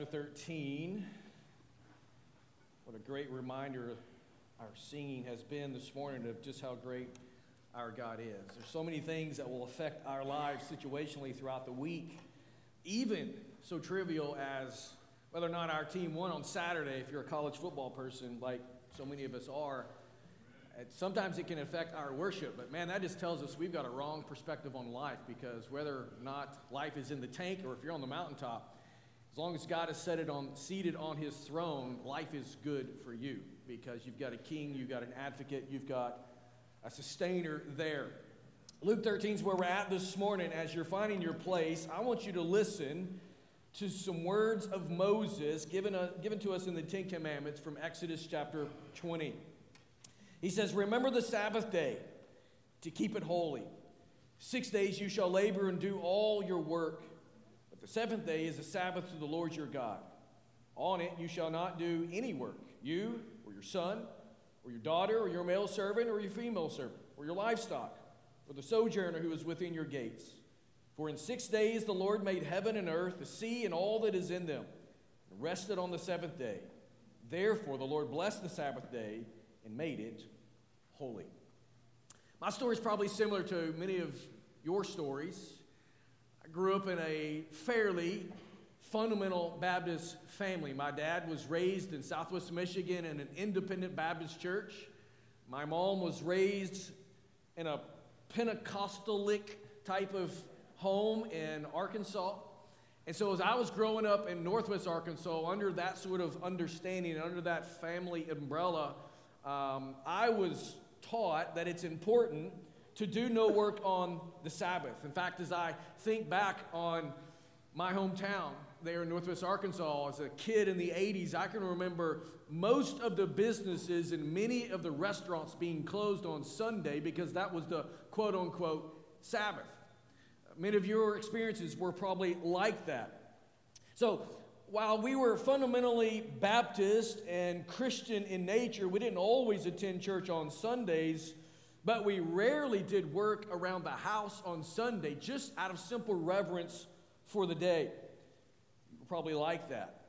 chapter 13. What a great reminder our singing has been this morning of just how great our God is. There's so many things that will affect our lives situationally throughout the week, even so trivial as whether or not our team won on Saturday, if you're a college football person, like so many of us are. Sometimes it can affect our worship, but man, that just tells us we've got a wrong perspective on life because whether or not life is in the tank or if you're on the mountaintop, long as God has set it on, seated on his throne, life is good for you because you've got a king, you've got an advocate, you've got a sustainer there. Luke 13 is where we're at this morning. As you're finding your place, I want you to listen to some words of Moses given, a, given to us in the Ten Commandments from Exodus chapter 20. He says, Remember the Sabbath day to keep it holy. Six days you shall labor and do all your work, the seventh day is a Sabbath to the Lord your God. On it you shall not do any work, you or your son, or your daughter, or your male servant, or your female servant, or your livestock, or the sojourner who is within your gates. For in six days the Lord made heaven and earth, the sea, and all that is in them, and rested on the seventh day. Therefore the Lord blessed the Sabbath day and made it holy. My story is probably similar to many of your stories. Grew up in a fairly fundamental Baptist family. My dad was raised in Southwest Michigan in an independent Baptist church. My mom was raised in a Pentecostalic type of home in Arkansas. And so, as I was growing up in Northwest Arkansas, under that sort of understanding, under that family umbrella, um, I was taught that it's important to do no work on the Sabbath. In fact, as I think back on my hometown there in Northwest Arkansas, as a kid in the 80s, I can remember most of the businesses and many of the restaurants being closed on Sunday because that was the quote unquote Sabbath. Many of your experiences were probably like that. So, while we were fundamentally Baptist and Christian in nature, we didn't always attend church on Sundays, but we rarely did work around the house on Sunday just out of simple reverence for the day. You probably like that.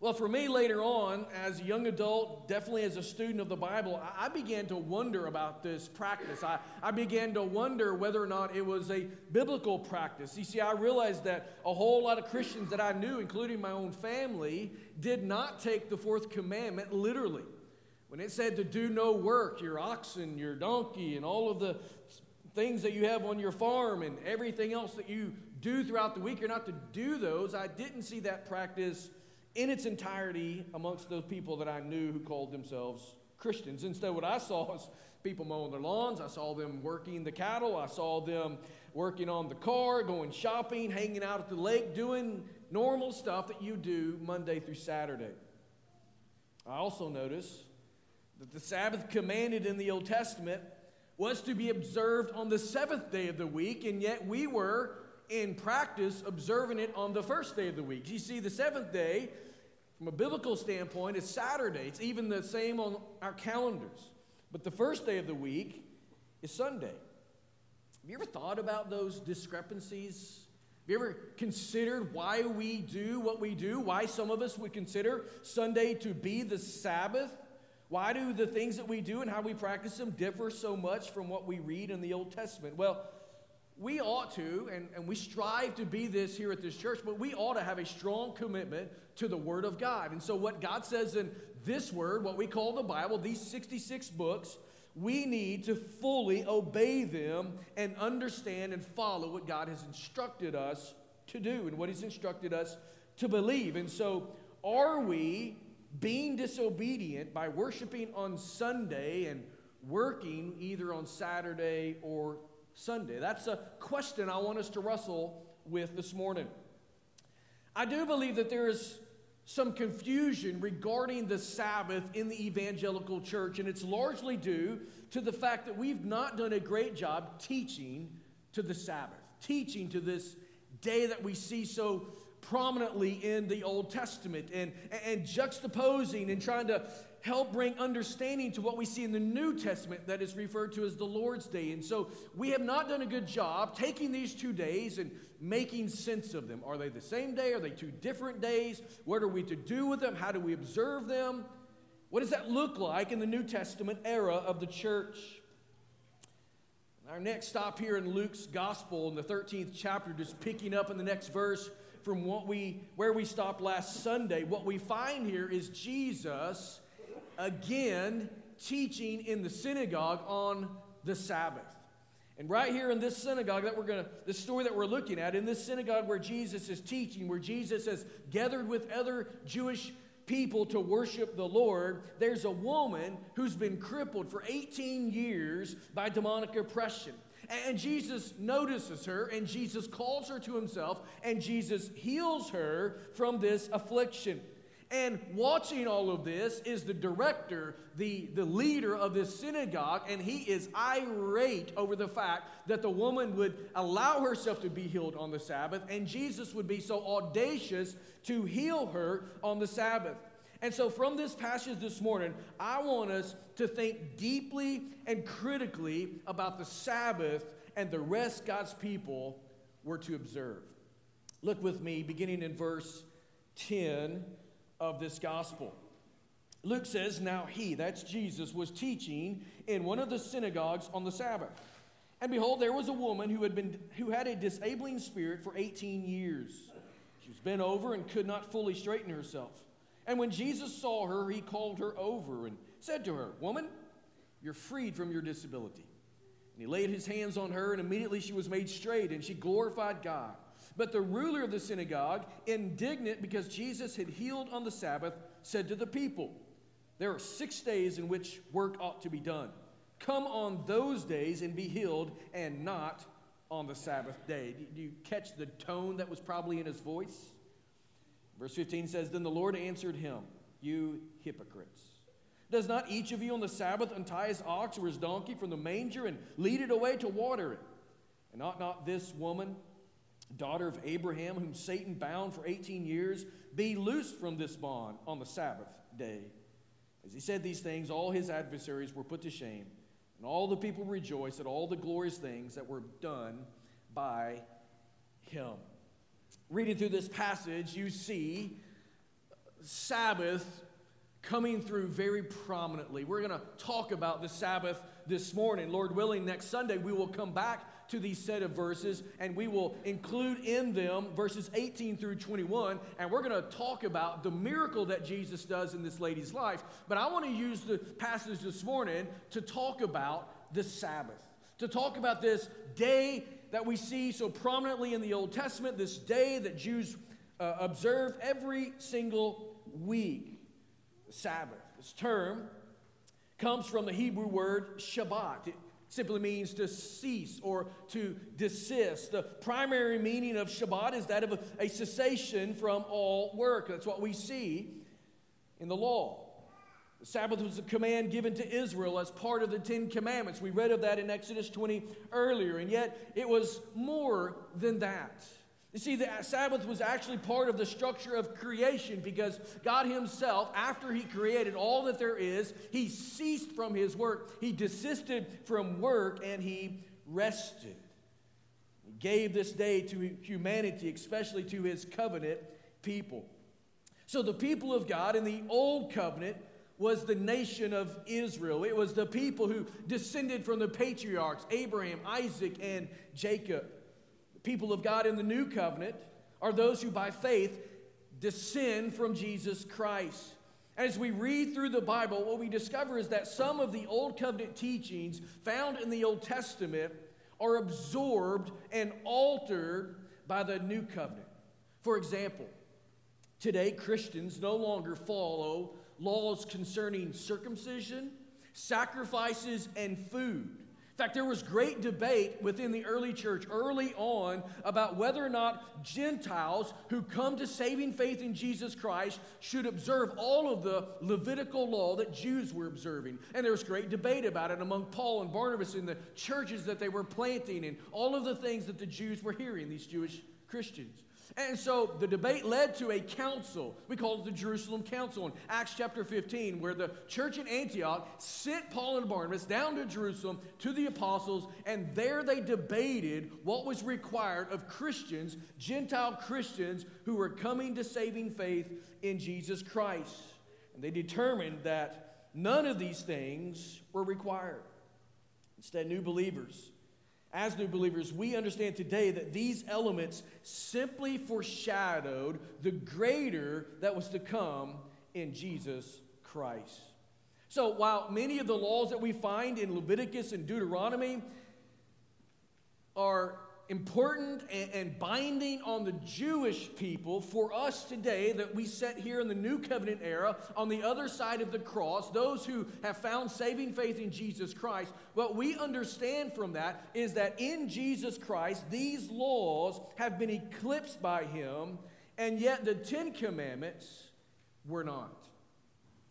Well, for me later on, as a young adult, definitely as a student of the Bible, I began to wonder about this practice. I, I began to wonder whether or not it was a biblical practice. You see, I realized that a whole lot of Christians that I knew, including my own family, did not take the fourth commandment literally. When it said to do no work, your oxen, your donkey, and all of the things that you have on your farm and everything else that you do throughout the week, you're not to do those. I didn't see that practice in its entirety amongst those people that I knew who called themselves Christians. Instead, what I saw was people mowing their lawns. I saw them working the cattle. I saw them working on the car, going shopping, hanging out at the lake, doing normal stuff that you do Monday through Saturday. I also noticed that the Sabbath commanded in the Old Testament was to be observed on the seventh day of the week, and yet we were in practice observing it on the first day of the week. You see, the seventh day, from a biblical standpoint, is Saturday. It's even the same on our calendars. But the first day of the week is Sunday. Have you ever thought about those discrepancies? Have you ever considered why we do what we do? Why some of us would consider Sunday to be the Sabbath? Why do the things that we do and how we practice them differ so much from what we read in the Old Testament? Well, we ought to, and, and we strive to be this here at this church, but we ought to have a strong commitment to the Word of God. And so, what God says in this Word, what we call the Bible, these 66 books, we need to fully obey them and understand and follow what God has instructed us to do and what He's instructed us to believe. And so, are we being disobedient by worshiping on Sunday and working either on Saturday or Sunday? That's a question I want us to wrestle with this morning. I do believe that there is some confusion regarding the Sabbath in the evangelical church, and it's largely due to the fact that we've not done a great job teaching to the Sabbath, teaching to this day that we see so prominently in the Old Testament, and, and juxtaposing and trying to help bring understanding to what we see in the New Testament that is referred to as the Lord's Day. And so we have not done a good job taking these two days and making sense of them. Are they the same day? Are they two different days? What are we to do with them? How do we observe them? What does that look like in the New Testament era of the church? Our next stop here in Luke's Gospel in the 13th chapter, just picking up in the next verse from what we where we stopped last Sunday. What we find here is Jesus again teaching in the synagogue on the Sabbath. And right here in this synagogue that we're going to, the story that we're looking at, in this synagogue where Jesus is teaching, where Jesus has gathered with other Jewish people to worship the Lord, there's a woman who's been crippled for 18 years by demonic oppression. And Jesus notices her, and Jesus calls her to himself, and Jesus heals her from this affliction. And watching all of this is the director, the, the leader of this synagogue, and he is irate over the fact that the woman would allow herself to be healed on the Sabbath, and Jesus would be so audacious to heal her on the Sabbath. And so, from this passage this morning, I want us to think deeply and critically about the Sabbath and the rest God's people were to observe. Look with me, beginning in verse 10 of this gospel. Luke says, Now he, that's Jesus, was teaching in one of the synagogues on the Sabbath. And behold, there was a woman who had, been, who had a disabling spirit for 18 years. She was bent over and could not fully straighten herself. And when Jesus saw her, he called her over and said to her, Woman, you're freed from your disability. And he laid his hands on her, and immediately she was made straight, and she glorified God. But the ruler of the synagogue, indignant because Jesus had healed on the Sabbath, said to the people, There are six days in which work ought to be done. Come on those days and be healed, and not on the Sabbath day. Do you catch the tone that was probably in his voice? Verse 15 says, Then the Lord answered him, You hypocrites. Does not each of you on the Sabbath untie his ox or his donkey from the manger and lead it away to water it? And ought not this woman, daughter of Abraham, whom Satan bound for 18 years, be loosed from this bond on the Sabbath day. As he said these things, all his adversaries were put to shame, and all the people rejoiced at all the glorious things that were done by him. Reading through this passage, you see Sabbath coming through very prominently. We're going to talk about the Sabbath this morning. Lord willing, next Sunday we will come back to these set of verses and we will include in them verses 18 through 21 and we're going to talk about the miracle that Jesus does in this lady's life. But I want to use the passage this morning to talk about the Sabbath, to talk about this day that we see so prominently in the Old Testament, this day that Jews uh, observe every single week. Sabbath. This term comes from the Hebrew word Shabbat. It simply means to cease or to desist. The primary meaning of Shabbat is that of a, a cessation from all work. That's what we see in the law. The Sabbath was a command given to Israel as part of the Ten Commandments. We read of that in Exodus 20 earlier, and yet it was more than that. You see, the Sabbath was actually part of the structure of creation because God Himself, after He created all that there is, He ceased from His work. He desisted from work and He rested. He gave this day to humanity, especially to His covenant people. So the people of God in the Old Covenant was the nation of Israel. It was the people who descended from the patriarchs Abraham, Isaac, and Jacob The people of God in the new covenant are those who by faith descend from Jesus Christ. As we read through the Bible, what we discover is that some of the Old Covenant teachings found in the Old Testament are absorbed and altered by the New Covenant. For example, today Christians no longer follow laws concerning circumcision, sacrifices, and food In fact, there was great debate within the early church early on about whether or not Gentiles who come to saving faith in Jesus Christ should observe all of the Levitical law that Jews were observing. And there was great debate about it among Paul and Barnabas in the churches that they were planting and all of the things that the Jews were hearing, these Jewish Christians. And so the debate led to a council. We call it the Jerusalem Council in Acts chapter 15, where the church in Antioch sent Paul and Barnabas down to Jerusalem to the apostles, and there they debated what was required of Christians, Gentile Christians, who were coming to saving faith in Jesus Christ. And they determined that none of these things were required. Instead, new believers as new believers, we understand today that these elements simply foreshadowed the greater that was to come in Jesus Christ. So, while many of the laws that we find in Leviticus and Deuteronomy are important and, binding on the Jewish people for us today that we set here in the New Covenant era on the other side of the cross, those who have found saving faith in Jesus Christ. What we understand from that is that in Jesus Christ, these laws have been eclipsed by Him, and yet the Ten Commandments were not.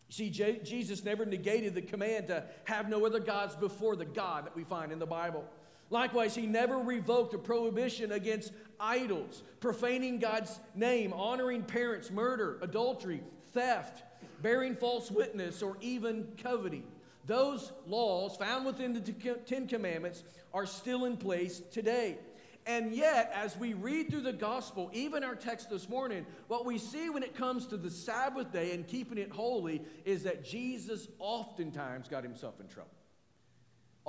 See, Jesus never negated the command to have no other gods before the God that we find in the Bible. Likewise, he never revoked a prohibition against idols, profaning God's name, honoring parents, murder, adultery, theft, bearing false witness, or even coveting. Those laws found within the Ten Commandments are still in place today. And yet, as we read through the gospel, even our text this morning, what we see when it comes to the Sabbath day and keeping it holy is that Jesus oftentimes got himself in trouble.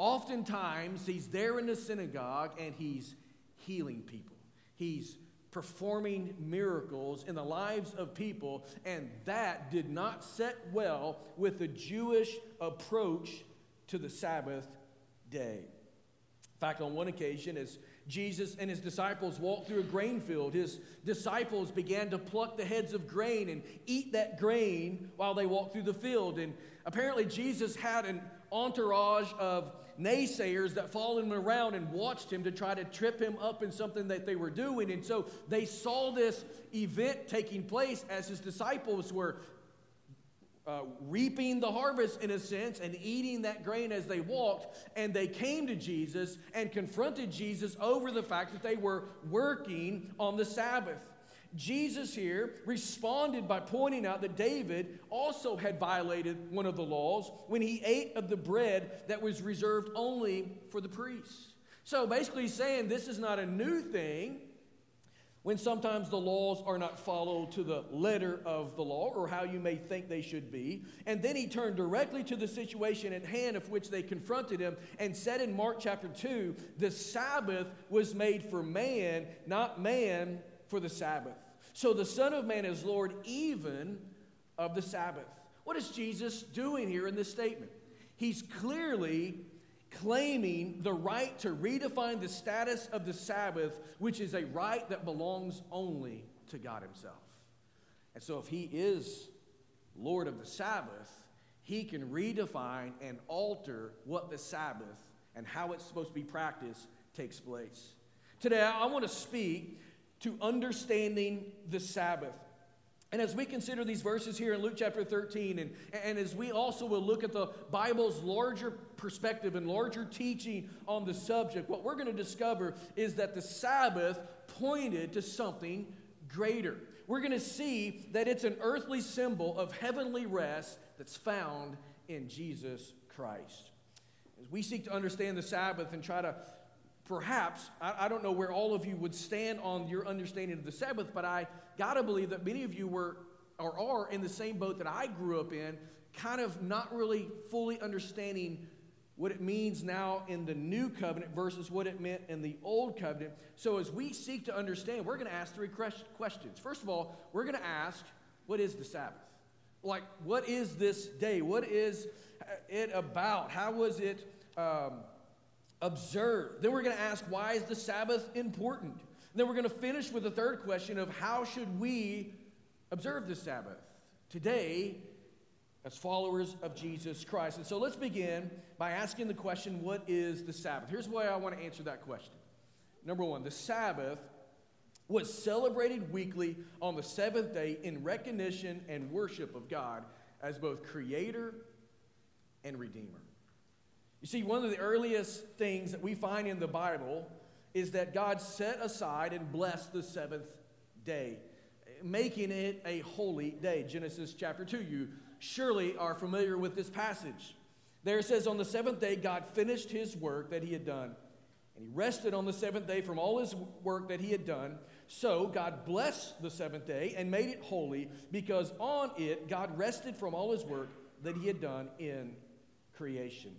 Oftentimes, he's there in the synagogue and he's healing people. He's performing miracles in the lives of people, and that did not set well with the Jewish approach to the Sabbath day. In fact, on one occasion, as Jesus and his disciples walked through a grain field, his disciples began to pluck the heads of grain and eat that grain while they walked through the field. And apparently, Jesus had an entourage of naysayers that followed him around and watched him to try to trip him up in something that they were doing. And so they saw this event taking place as his disciples were uh, reaping the harvest in a sense and eating that grain as they walked. And they came to Jesus and confronted Jesus over the fact that they were working on the Sabbath. Jesus here responded by pointing out that David also had violated one of the laws when he ate of the bread that was reserved only for the priests. So basically, he's saying this is not a new thing when sometimes the laws are not followed to the letter of the law or how you may think they should be. And then he turned directly to the situation at hand of which they confronted him and said in Mark chapter 2 the Sabbath was made for man, not man for the Sabbath. So the Son of Man is Lord even of the Sabbath. What is Jesus doing here in this statement? He's clearly claiming the right to redefine the status of the Sabbath, which is a right that belongs only to God Himself. And so, if He is Lord of the Sabbath, He can redefine and alter what the Sabbath and how it's supposed to be practiced takes place. Today, I want to speak to understanding the Sabbath. And as we consider these verses here in Luke chapter 13, and, and as we also will look at the Bible's larger perspective and larger teaching on the subject, what we're going to discover is that the Sabbath pointed to something greater. We're going to see that it's an earthly symbol of heavenly rest that's found in Jesus Christ. As we seek to understand the Sabbath and try to perhaps, I, I, don't know where all of you would stand on your understanding of the Sabbath, but I got to believe that many of you were or are in the same boat that I grew up in, kind of not really fully understanding what it means now in the new covenant versus what it meant in the old covenant. So, as we seek to understand, we're going to ask three questions. First of all, we're going to ask, what is the Sabbath? Like, what is this day? What is it about? How was it? Um, observe. Then we're going to ask, why is the Sabbath important? then we're going to finish with the third question of how should we observe the Sabbath today as followers of Jesus Christ. And so let's begin by asking the question, what is the Sabbath? Here's why I want to answer that question. Number one, the Sabbath was celebrated weekly on the seventh day in recognition and worship of God as both creator and redeemer. You see, one of the earliest things that we find in the Bible is that God set aside and blessed the seventh day, making it a holy day. Genesis chapter 2. You surely are familiar with this passage. There it says, On the seventh day, God finished his work that he had done, and he rested on the seventh day from all his work that he had done. So God blessed the seventh day and made it holy, because on it God rested from all his work that he had done in creation.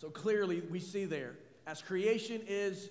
So clearly, we see there, as creation is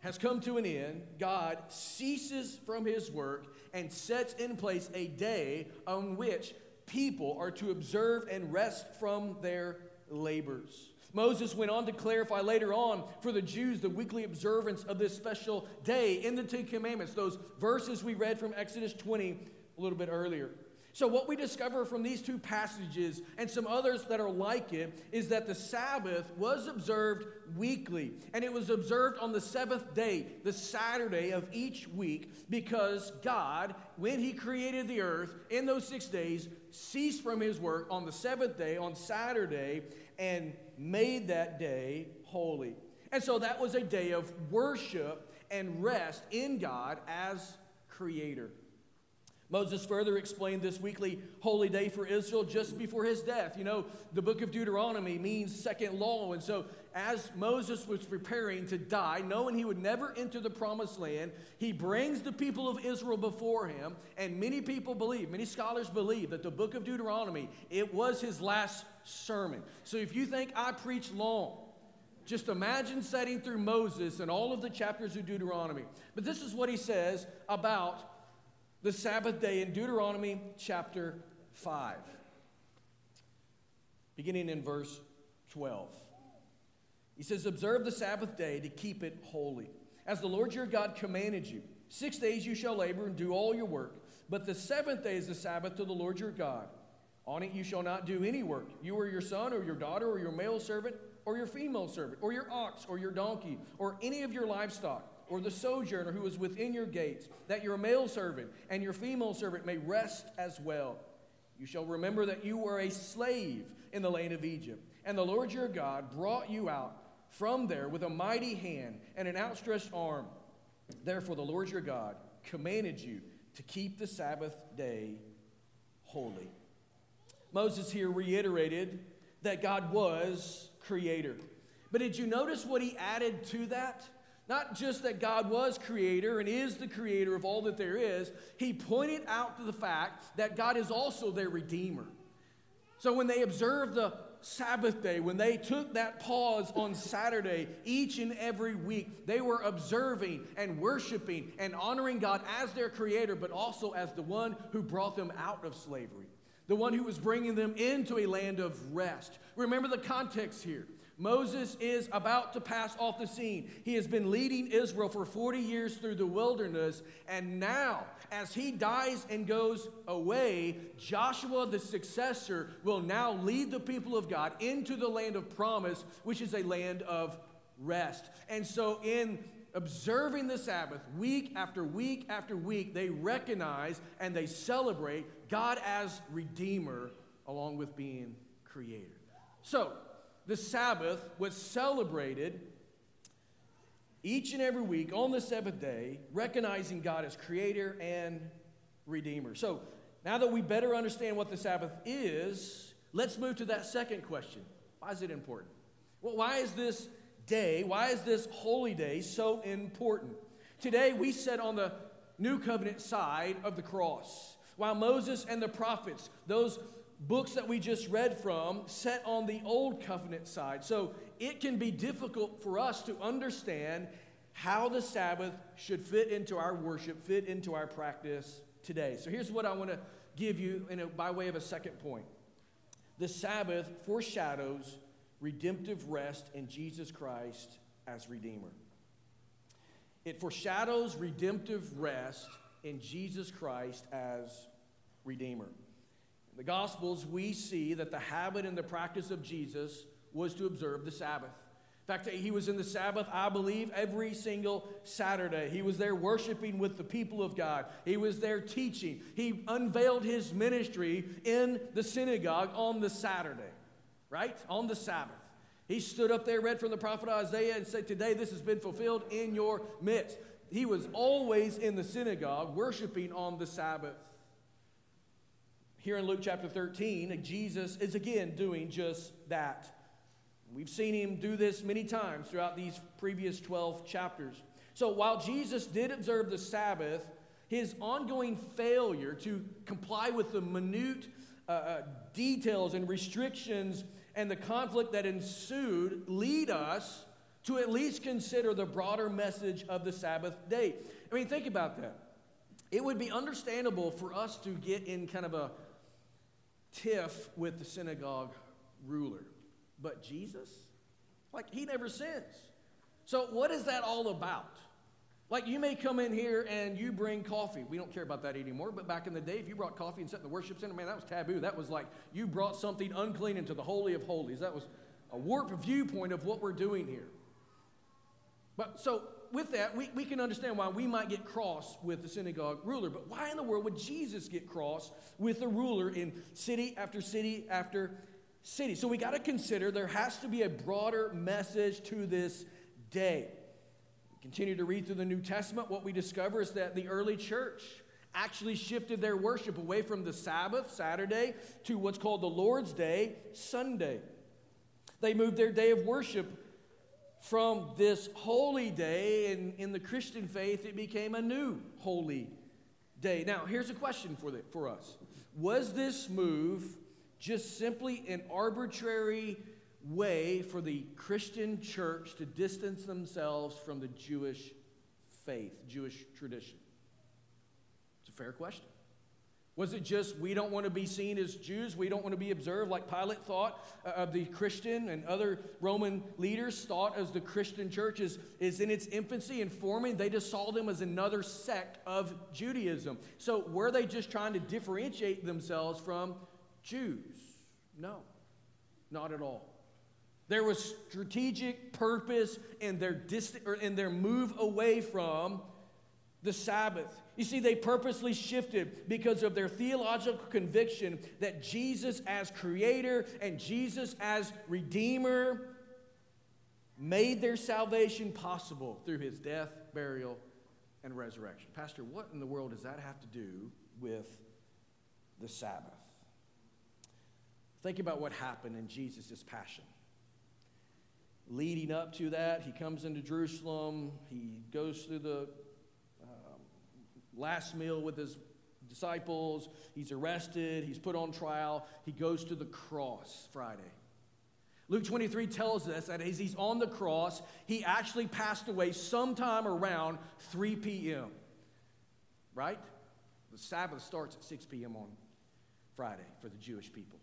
has come to an end, God ceases from his work and sets in place a day on which people are to observe and rest from their labors. Moses went on to clarify later on for the Jews the weekly observance of this special day in the Ten Commandments, those verses we read from Exodus 20 a little bit earlier. So, what we discover from these two passages and some others that are like it is that the Sabbath was observed weekly, and it was observed on the seventh day, the Saturday of each week, because God, when He created the earth in those six days, ceased from His work on the seventh day, on Saturday, and made that day holy. And so, that was a day of worship and rest in God as Creator. Moses further explained this weekly holy day for Israel just before his death. You know, the book of Deuteronomy means second law. And so, as Moses was preparing to die, knowing he would never enter the promised land, he brings the people of Israel before him. And many people believe, many scholars believe, that the book of Deuteronomy, it was his last sermon. So, if you think I preach long, just imagine setting through Moses and all of the chapters of Deuteronomy. But this is what he says about the Sabbath day in Deuteronomy chapter 5, beginning in verse 12. He says, Observe the Sabbath day to keep it holy, as the Lord your God commanded you. Six days you shall labor and do all your work, but the seventh day is the Sabbath to the Lord your God. On it you shall not do any work, you or your son or your daughter or your male servant or your female servant or your ox or your donkey or any of your livestock or the sojourner who is within your gates, that your male servant and your female servant may rest as well. You shall remember that you were a slave in the land of Egypt, and the Lord your God brought you out from there with a mighty hand and an outstretched arm. Therefore, the Lord your God commanded you to keep the Sabbath day holy. Moses here reiterated that God was creator. But did you notice what he added to that? Not just that God was creator and is the creator of all that there is, he pointed out to the fact that God is also their redeemer. So when they observed the Sabbath day, when they took that pause on Saturday each and every week, they were observing and worshiping and honoring God as their creator, but also as the one who brought them out of slavery, the one who was bringing them into a land of rest. Remember the context here. Moses is about to pass off the scene. He has been leading Israel for 40 years through the wilderness, and now, as he dies and goes away, Joshua, the successor, will now lead the people of God into the land of promise, which is a land of rest. And so, in observing the Sabbath week after week after week, they recognize and they celebrate God as Redeemer along with being Creator. So, the Sabbath was celebrated each and every week on the seventh day, recognizing God as creator and redeemer. So, now that we better understand what the Sabbath is, let's move to that second question. Why is it important? Well, why is this day, why is this holy day so important? Today, we sit on the new covenant side of the cross. While Moses and the prophets, those books that we just read from set on the old covenant side. So it can be difficult for us to understand how the Sabbath should fit into our worship, fit into our practice today. So here's what I want to give you a, by way of a second point. The Sabbath foreshadows redemptive rest in Jesus Christ as Redeemer. It foreshadows redemptive rest in Jesus Christ as Redeemer the Gospels, we see that the habit and the practice of Jesus was to observe the Sabbath. In fact, he was in the Sabbath, I believe, every single Saturday. He was there worshiping with the people of God. He was there teaching. He unveiled his ministry in the synagogue on the Saturday, right? On the Sabbath. He stood up there, read from the prophet Isaiah, and said, Today this has been fulfilled in your midst. he was always in the synagogue worshiping on the Sabbath. Here in Luke chapter 13, Jesus is again doing just that. We've seen him do this many times throughout these previous 12 chapters. So while Jesus did observe the Sabbath, his ongoing failure to comply with the minute uh, uh, details and restrictions and the conflict that ensued lead us to at least consider the broader message of the Sabbath day. I mean, think about that. It would be understandable for us to get in kind of a tiff with the synagogue ruler. But Jesus? Like, he never sins. So, what is that all about? Like, you may come in here and you bring coffee. We don't care about that anymore, but back in the day, if you brought coffee and sat in the worship center, man, that was taboo. That was like you brought something unclean into the Holy of Holies. That was a warped viewpoint of what we're doing here. But so, with that, we, we can understand why we might get cross with the synagogue ruler. But why in the world would Jesus get cross with the ruler in city after city after city? So we got to consider there has to be a broader message to this day. We continue to read through the New Testament. What we discover is that the early church actually shifted their worship away from the Sabbath, Saturday, to what's called the Lord's Day, Sunday. They moved their day of worship from this holy day, and in the Christian faith, it became a new holy day. Now, here's a question for, the, for us Was this move just simply an arbitrary way for the Christian church to distance themselves from the Jewish faith, Jewish tradition? It's a fair question. Was it just we don't want to be seen as Jews? We don't want to be observed like Pilate thought uh, of the Christian and other Roman leaders thought as the Christian church is, is in its infancy and forming. They just saw them as another sect of Judaism. So were they just trying to differentiate themselves from Jews? No, not at all. There was strategic purpose in their, dist- or in their move away from the Sabbath. You see, they purposely shifted because of their theological conviction that Jesus as creator and Jesus as redeemer made their salvation possible through his death, burial, and resurrection. Pastor, what in the world does that have to do with the Sabbath? Think about what happened in Jesus' passion. Leading up to that, he comes into Jerusalem, he goes through the last meal with his disciples. He's arrested. He's put on trial. He goes to the cross Friday. Luke 23 tells us that as he's on the cross, he actually passed away sometime around 3 p.m. Right? The Sabbath starts at 6 p.m. on Friday for the Jewish people.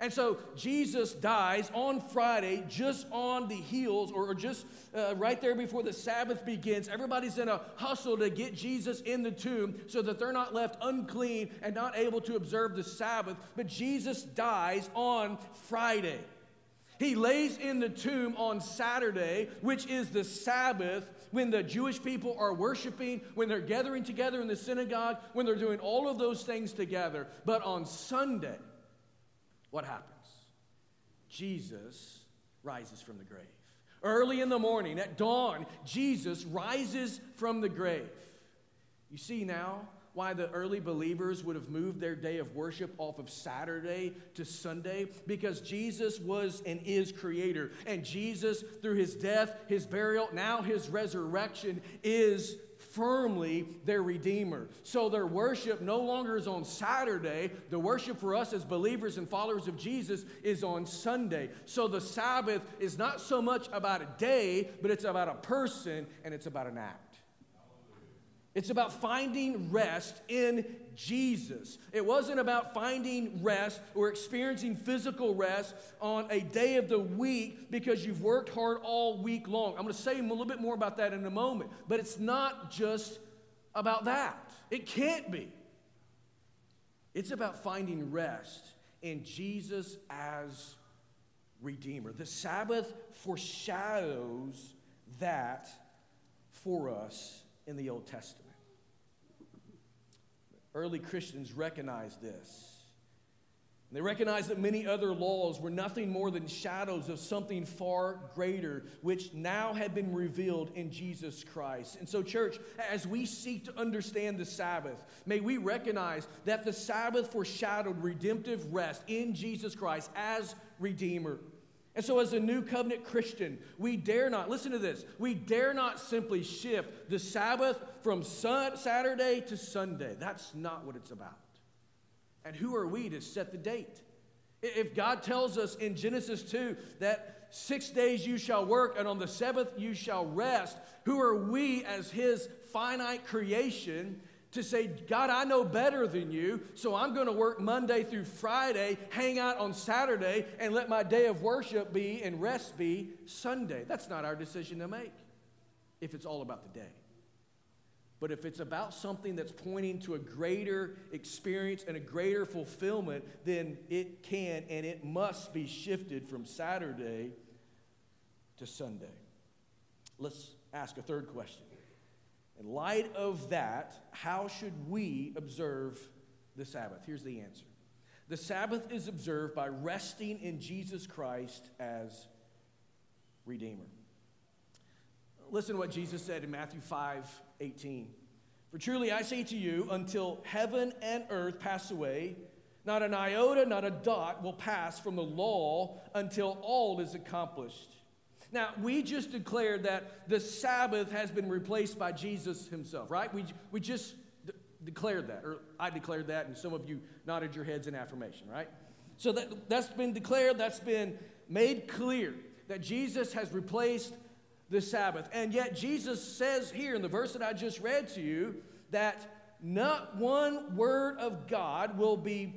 And so Jesus dies on Friday, just on the heels, or, just uh, right there before the Sabbath begins. Everybody's in a hustle to get Jesus in the tomb so that they're not left unclean and not able to observe the Sabbath. But Jesus dies on Friday. He lays in the tomb on Saturday, which is the Sabbath, when the Jewish people are worshiping, when they're gathering together in the synagogue, when they're doing all of those things together. But on Sunday, what happens? Jesus rises from the grave. Early in the morning, at dawn, Jesus rises from the grave. You see now why the early believers would have moved their day of worship off of Saturday to Sunday? Because Jesus was and is creator. And Jesus, through his death, his burial, now his resurrection, is firmly their Redeemer. So their worship no longer is on Saturday. The worship for us as believers and followers of Jesus is on Sunday. So the Sabbath is not so much about a day, but it's about a person and it's about an act. It's about finding rest in Jesus. It wasn't about finding rest or experiencing physical rest on a day of the week because you've worked hard all week long. I'm going to say a little bit more about that in a moment. But it's not just about that, it can't be. It's about finding rest in Jesus as Redeemer. The Sabbath foreshadows that for us in the Old Testament. Early Christians recognized this. They recognized that many other laws were nothing more than shadows of something far greater, which now had been revealed in Jesus Christ. And so, church, as we seek to understand the Sabbath, may we recognize that the Sabbath foreshadowed redemptive rest in Jesus Christ as Redeemer. And so, as a new covenant Christian, we dare not, listen to this, we dare not simply shift the Sabbath from sun, Saturday to Sunday. That's not what it's about. And who are we to set the date? If God tells us in Genesis 2 that six days you shall work and on the seventh you shall rest, who are we as His finite creation to say, God, I know better than you, so I'm going to work Monday through Friday, hang out on Saturday, and let my day of worship be and rest be Sunday? That's not our decision to make if it's all about the day. But if it's about something that's pointing to a greater experience and a greater fulfillment, then it can and it must be shifted from Saturday to Sunday. Let's ask a third question. In light of that, how should we observe the Sabbath? Here's the answer The Sabbath is observed by resting in Jesus Christ as Redeemer. Listen to what Jesus said in Matthew 5 18. For truly I say to you, until heaven and earth pass away, not an iota, not a dot will pass from the law until all is accomplished. Now, we just declared that the Sabbath has been replaced by Jesus himself, right? We, we just de- declared that, or I declared that, and some of you nodded your heads in affirmation, right? So that, that's been declared, that's been made clear that Jesus has replaced the Sabbath. And yet, Jesus says here in the verse that I just read to you that not one word of God will be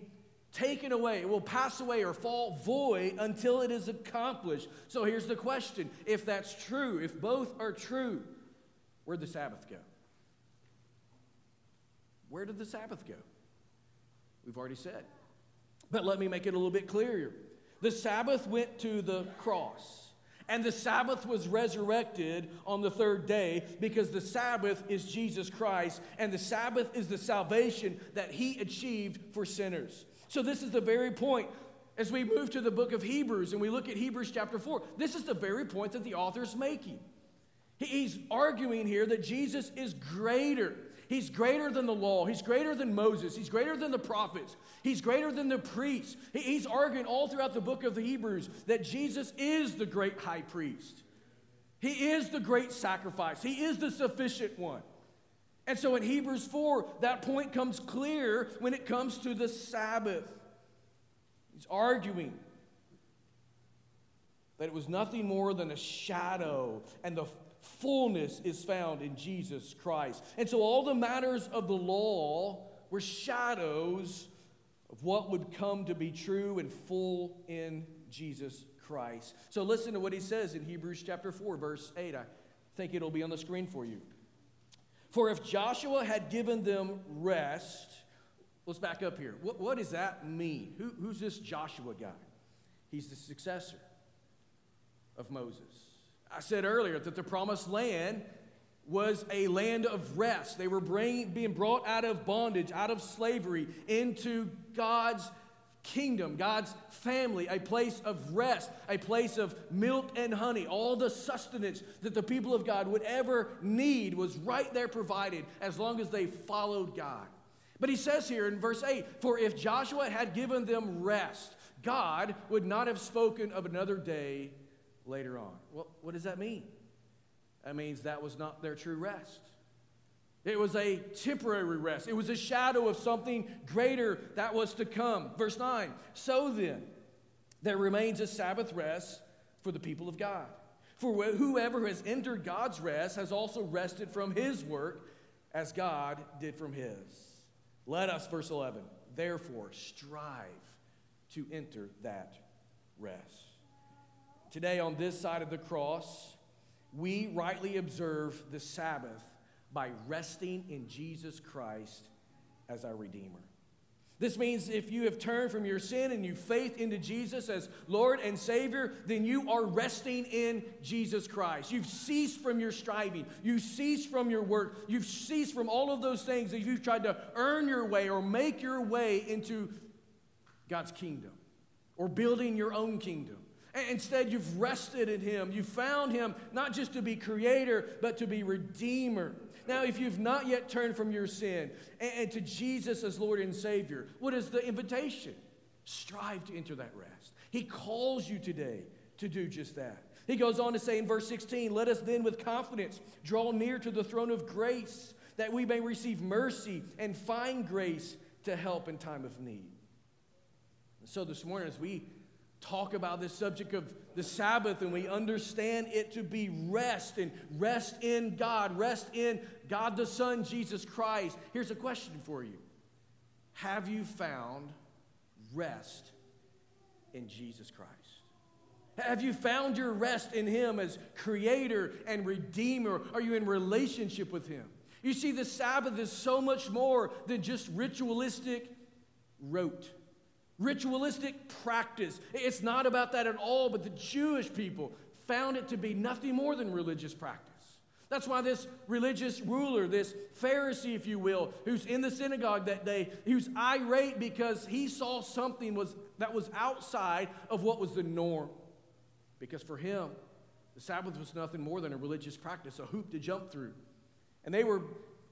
taken away, it will pass away or fall void until it is accomplished. So here's the question if that's true, if both are true, where'd the Sabbath go? Where did the Sabbath go? We've already said. But let me make it a little bit clearer. The Sabbath went to the cross. And the Sabbath was resurrected on the third day because the Sabbath is Jesus Christ, and the Sabbath is the salvation that he achieved for sinners. So, this is the very point. As we move to the book of Hebrews and we look at Hebrews chapter 4, this is the very point that the author is making. He's arguing here that Jesus is greater He's greater than the law. He's greater than Moses. He's greater than the prophets. He's greater than the priests. He's arguing all throughout the book of the Hebrews that Jesus is the great high priest. He is the great sacrifice. He is the sufficient one. And so in Hebrews 4, that point comes clear when it comes to the Sabbath. He's arguing that it was nothing more than a shadow and the fullness is found in Jesus Christ. And so all the matters of the law were shadows of what would come to be true and full in Jesus Christ. So listen to what he says in Hebrews chapter 4, verse 8. I think it'll be on the screen for you. For if Joshua had given them rest, let's back up here. What, what does that mean? Who, who's this Joshua guy? He's the successor of Moses. I said earlier that the promised land was a land of rest. They were bring, being brought out of bondage, out of slavery, into God's kingdom, God's family, a place of rest, a place of milk and honey. All the sustenance that the people of God would ever need was right there provided as long as they followed God. But he says here in verse 8 For if Joshua had given them rest, God would not have spoken of another day later on. Well, what does that mean? That means that was not their true rest. It was a temporary rest. It was a shadow of something greater that was to come. Verse 9 So then, there remains a Sabbath rest for the people of God. For whoever has entered God's rest has also rested from his work as God did from his. Let us, verse 11, therefore strive to enter that rest. Today, on this side of the cross, we rightly observe the Sabbath by resting in Jesus Christ as our Redeemer. This means if you have turned from your sin and you faith into Jesus as Lord and Savior, then you are resting in Jesus Christ. You've ceased from your striving. You've ceased from your work. You've ceased from all of those things that you've tried to earn your way or make your way into God's kingdom or building your own kingdom. Instead, you've rested in Him. You found Him not just to be creator, but to be redeemer. Now, if you've not yet turned from your sin and, to Jesus as Lord and Savior, what is the invitation? Strive to enter that rest. He calls you today to do just that. He goes on to say in verse 16, Let us then with confidence draw near to the throne of grace, that we may receive mercy and find grace to help in time of need. so this morning, as we talk about this subject of the Sabbath and we understand it to be rest and rest in God, rest in God the Son, Jesus Christ. Here's a question for you Have you found rest in Jesus Christ? Have you found your rest in Him as Creator and Redeemer? Are you in relationship with Him? You see, the Sabbath is so much more than just ritualistic rote ritualistic practice. It's not about that at all, but the Jewish people found it to be nothing more than religious practice. That's why this religious ruler, this Pharisee, if you will, who's in the synagogue that day, was irate because he saw something was, that was outside of what was the norm. Because for him, the Sabbath was nothing more than a religious practice, a hoop to jump through. And they were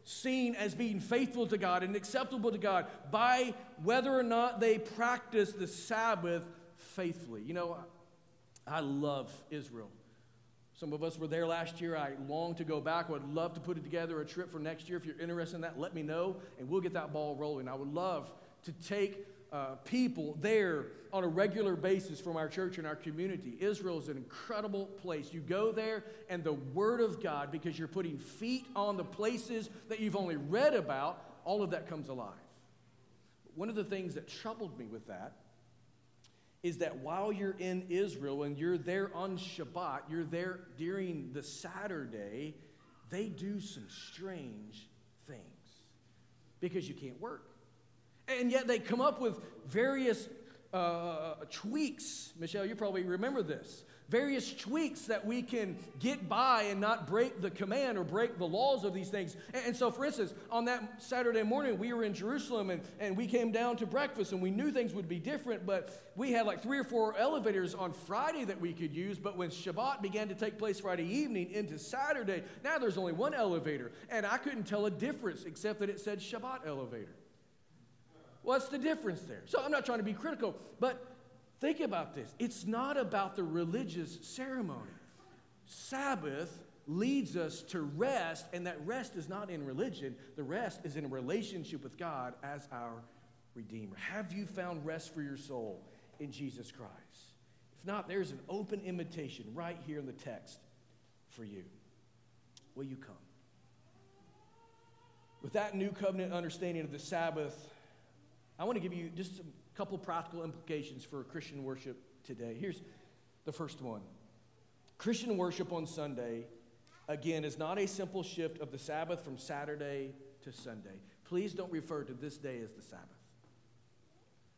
seen as being faithful to God and acceptable to God by whether or not they practice the Sabbath faithfully. You know, I love Israel. Some of us were there last year. I long to go back. I would love to put it together a trip for next year. If you're interested in that, let me know and we'll get that ball rolling. I would love to take uh, people there on a regular basis from our church and our community. Israel is an incredible place. You go there, and the Word of God, because you're putting feet on the places that you've only read about, all of that comes alive. One of the things that troubled me with that is that while you're in Israel and you're there on Shabbat, you're there during the Saturday, they do some strange things because you can't work. And yet they come up with various uh, tweaks. Michelle, you probably remember this. Various tweaks that we can get by and not break the command or break the laws of these things. And, and so, for instance, on that Saturday morning, we were in Jerusalem and, and we came down to breakfast and we knew things would be different, but we had like three or four elevators on Friday that we could use. But when Shabbat began to take place Friday evening into Saturday, now there's only one elevator. And I couldn't tell a difference except that it said Shabbat elevator. What's the difference there? So I'm not trying to be critical, but think about this. It's not about the religious ceremony. Sabbath leads us to rest, and that rest is not in religion. The rest is in a relationship with God as our Redeemer. Have you found rest for your soul in Jesus Christ? If not, there's an open invitation right here in the text for you. Will you come? With that new covenant understanding of the Sabbath, I want to give you just a couple practical implications for Christian worship today. Here's the first one Christian worship on Sunday, again, is not a simple shift of the Sabbath from Saturday to Sunday. Please don't refer to this day as the Sabbath.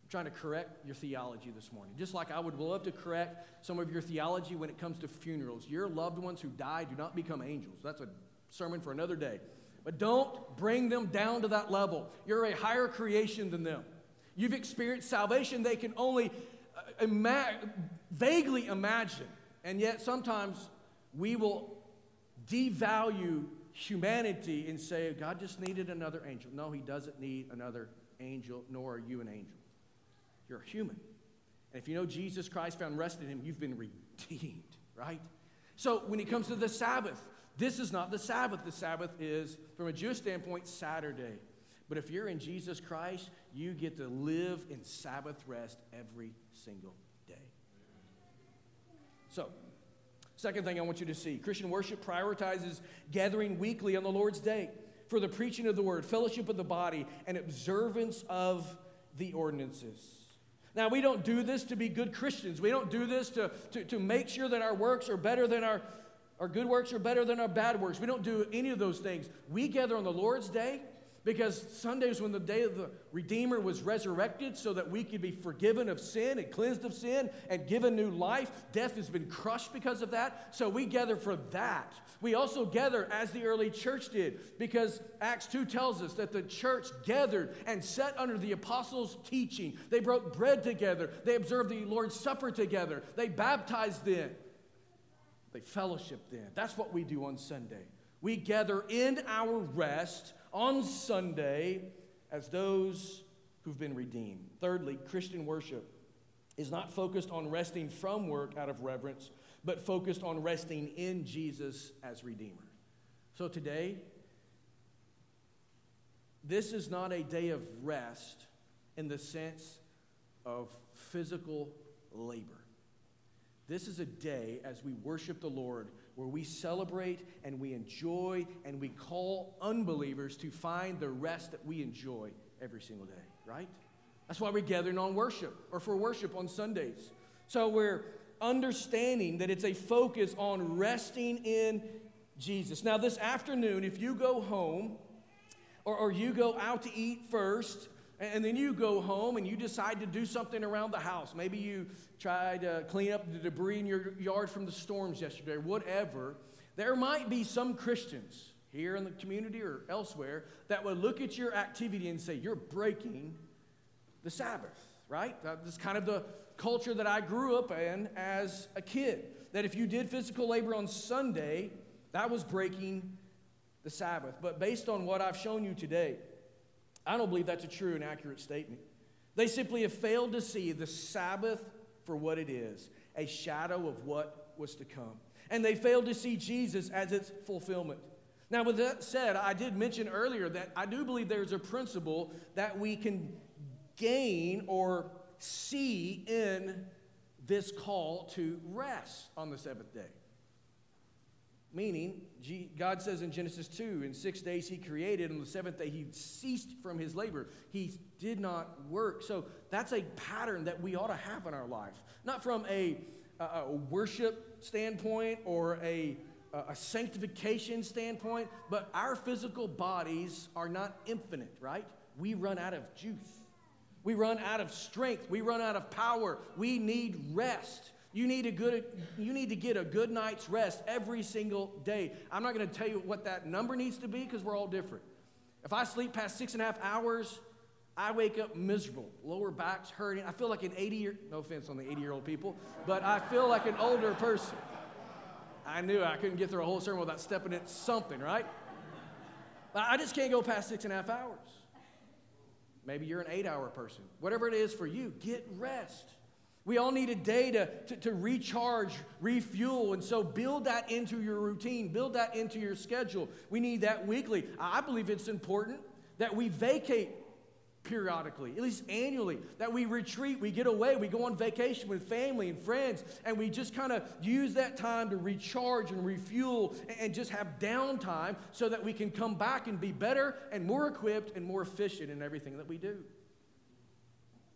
I'm trying to correct your theology this morning. Just like I would love to correct some of your theology when it comes to funerals. Your loved ones who die do not become angels. That's a sermon for another day. But don't bring them down to that level. You're a higher creation than them. You've experienced salvation they can only uh, ima- vaguely imagine. And yet sometimes we will devalue humanity and say, God just needed another angel. No, he doesn't need another angel, nor are you an angel. You're human. And if you know Jesus Christ found rest in him, you've been redeemed, right? So when it comes to the Sabbath, this is not the Sabbath. The Sabbath is, from a Jewish standpoint, Saturday. But if you're in Jesus Christ, you get to live in Sabbath rest every single day. So, second thing I want you to see Christian worship prioritizes gathering weekly on the Lord's day for the preaching of the word, fellowship of the body, and observance of the ordinances. Now, we don't do this to be good Christians. We don't do this to, to, to make sure that our works are better than our, our good works are better than our bad works. We don't do any of those things. We gather on the Lord's day Because Sunday was when the day of the Redeemer was resurrected so that we could be forgiven of sin and cleansed of sin and given new life. Death has been crushed because of that. So we gather for that. We also gather as the early church did because Acts 2 tells us that the church gathered and sat under the apostles' teaching. They broke bread together, they observed the Lord's Supper together, they baptized then, they fellowship then. That's what we do on Sunday. We gather in our rest on Sunday as those who've been redeemed. Thirdly, Christian worship is not focused on resting from work out of reverence, but focused on resting in Jesus as Redeemer. So today, this is not a day of rest in the sense of physical labor. This is a day as we worship the Lord where we celebrate and we enjoy and we call unbelievers to find the rest that we enjoy every single day, right? That's why we're gathering on worship or for worship on Sundays. So we're understanding that it's a focus on resting in Jesus. Now, this afternoon, if you go home or, or you go out to eat first, and then you go home and you decide to do something around the house. Maybe you try to clean up the debris in your yard from the storms yesterday, whatever. There might be some Christians here in the community or elsewhere that would look at your activity and say, You're breaking the Sabbath, right? That's kind of the culture that I grew up in as a kid. That if you did physical labor on Sunday, that was breaking the Sabbath. But based on what I've shown you today, I don't believe that's a true and accurate statement. They simply have failed to see the Sabbath for what it is a shadow of what was to come. And they failed to see Jesus as its fulfillment. Now, with that said, I did mention earlier that I do believe there's a principle that we can gain or see in this call to rest on the seventh day. Meaning, God says in Genesis 2, in six days he created, and the seventh day he ceased from his labor. He did not work. So that's a pattern that we ought to have in our life. Not from a, a worship standpoint or a, a sanctification standpoint, but our physical bodies are not infinite, right? We run out of juice. We run out of strength. We run out of power. We need rest. You need, a good, you need to get a good night's rest every single day. I'm not going to tell you what that number needs to be because we're all different. If I sleep past six and a half hours, I wake up miserable, lower back's hurting. I feel like an 80 year, no offense on the 80 year old people, but I feel like an older person. I knew I couldn't get through a whole sermon without stepping into something, right? I just can't go past six and a half hours. Maybe you're an eight hour person. Whatever it is for you, get rest. We all need a day to, to, to, recharge, refuel, and so build that into your routine, build that into your schedule. We need that weekly. I believe it's important that we vacate periodically, at least annually, that we retreat, we get away, we go on vacation with family and friends, and we just kind of use that time to recharge and refuel and just have downtime so that we can come back and be better and more equipped and more efficient in everything that we do.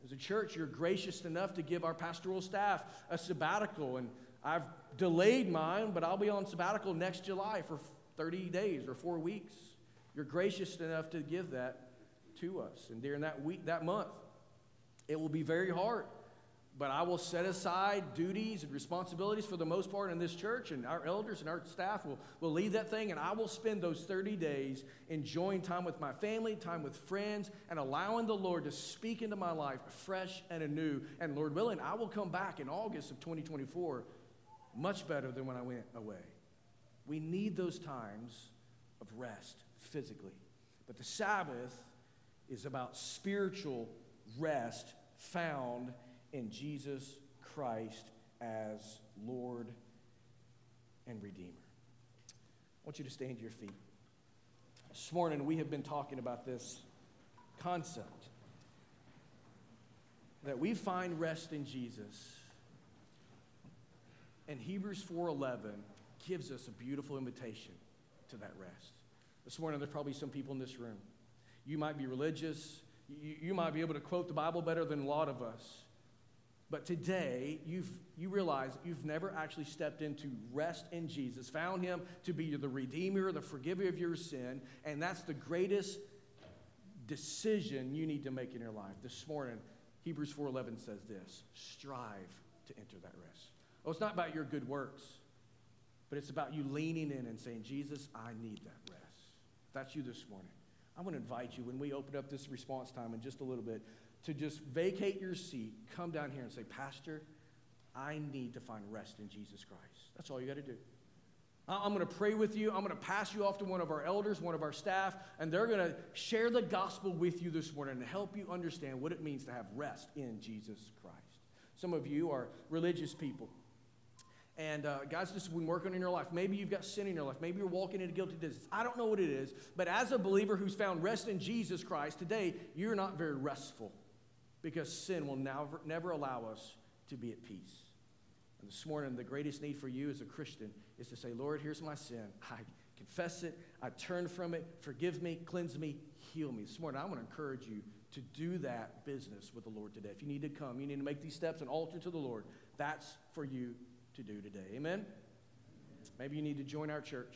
As a church, you're gracious enough to give our pastoral staff a sabbatical, and I've delayed mine, but I'll be on sabbatical next July for 30 days or four weeks. You're gracious enough to give that to us. And during that week, that month, it will be very hard. But I will set aside duties and responsibilities for the most part in this church, and our elders and our staff will, will lead that thing, and I will spend those 30 days enjoying time with my family, time with friends, and allowing the Lord to speak into my life fresh and anew. And Lord willing, I will come back in August of 2024 much better than when I went away. We need those times of rest physically. But the Sabbath is about spiritual rest found in Jesus Christ as Lord and Redeemer. I want you to stand to your feet. This morning we have been talking about this concept that we find rest in Jesus. And Hebrews 4:11 gives us a beautiful invitation to that rest. This morning there's probably some people in this room. You might be religious, you, you might be able to quote the Bible better than a lot of us. But today, you've, you realize you've never actually stepped into rest in Jesus, found Him to be the Redeemer, the forgiver of your sin, and that's the greatest decision you need to make in your life. This morning, Hebrews 4:11 says this, strive to enter that rest. Oh, it's not about your good works, but it's about you leaning in and saying, Jesus, I need that rest. If that's you this morning, I want to invite you when we open up this response time in just a little bit to just vacate your seat, come down here and say, Pastor, I need to find rest in Jesus Christ. That's all you got to do. I'm going to pray with you. I'm going to pass you off to one of our elders, one of our staff, and they're going to share the gospel with you this morning and help you understand what it means to have rest in Jesus Christ. Some of you are religious people. And uh, God's just been working in your life. Maybe you've got sin in your life. Maybe you're walking into guilty distance. I don't know what it is. But as a believer who's found rest in Jesus Christ, today you're not very restful because sin will never, never allow us to be at peace. And this morning, the greatest need for you as a Christian is to say, Lord, here's my sin. I confess it. I turn from it. Forgive me, cleanse me, heal me. This morning, I want to encourage you to do that business with the Lord today. If you need to come, you need to make these steps and altar to the Lord. That's for you to do today. Amen? Maybe you need to join our church.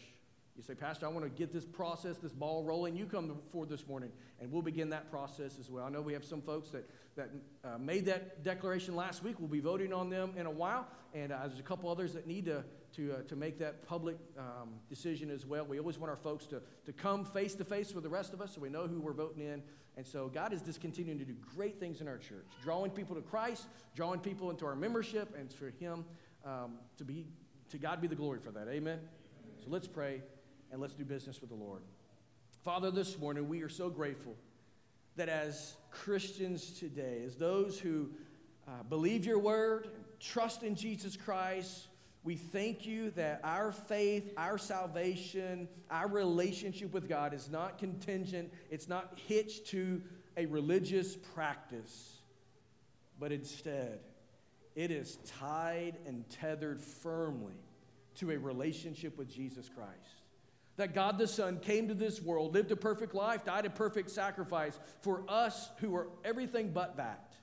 You say, Pastor, I want to get this process, this ball rolling. You come forward this morning, and we'll begin that process as well. I know we have some folks that, that uh, made that declaration last week. We'll be voting on them in a while. And uh, there's a couple others that need to, to, uh, to make that public um, decision as well. We always want our folks to, to come face to face with the rest of us so we know who we're voting in. And so God is just continuing to do great things in our church, drawing people to Christ, drawing people into our membership, and for Him um, to be to God be the glory for that. Amen. So let's pray and let's do business with the Lord. Father, this morning we are so grateful that as Christians today, as those who uh, believe your word, trust in Jesus Christ, we thank you that our faith, our salvation, our relationship with God is not contingent, it's not hitched to a religious practice, but instead, it is tied and tethered firmly to a relationship with Jesus Christ. That God the Son came to this world, lived a perfect life, died a perfect sacrifice for us who are everything but that.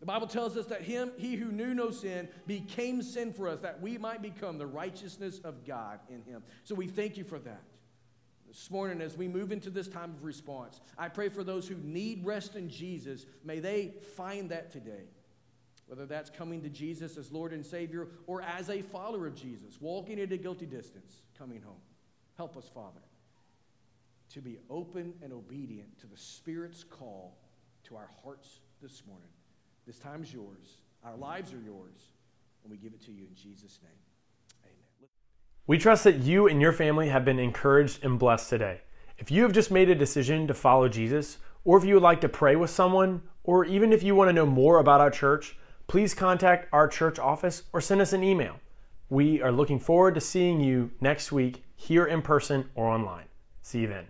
The Bible tells us that him, he who knew no sin became sin for us, that we might become the righteousness of God in him. So we thank you for that. This morning, as we move into this time of response, I pray for those who need rest in Jesus, may they find that today whether that's coming to Jesus as Lord and Savior or as a follower of Jesus, walking at a guilty distance, coming home. Help us, Father, to be open and obedient to the Spirit's call to our hearts this morning. This time is yours, our lives are yours, and we give it to you in Jesus' name. Amen. We trust that you and your family have been encouraged and blessed today. If you have just made a decision to follow Jesus, or if you would like to pray with someone, or even if you want to know more about our church, please contact our church office or send us an email. We are looking forward to seeing you next week here in person or online. See you then.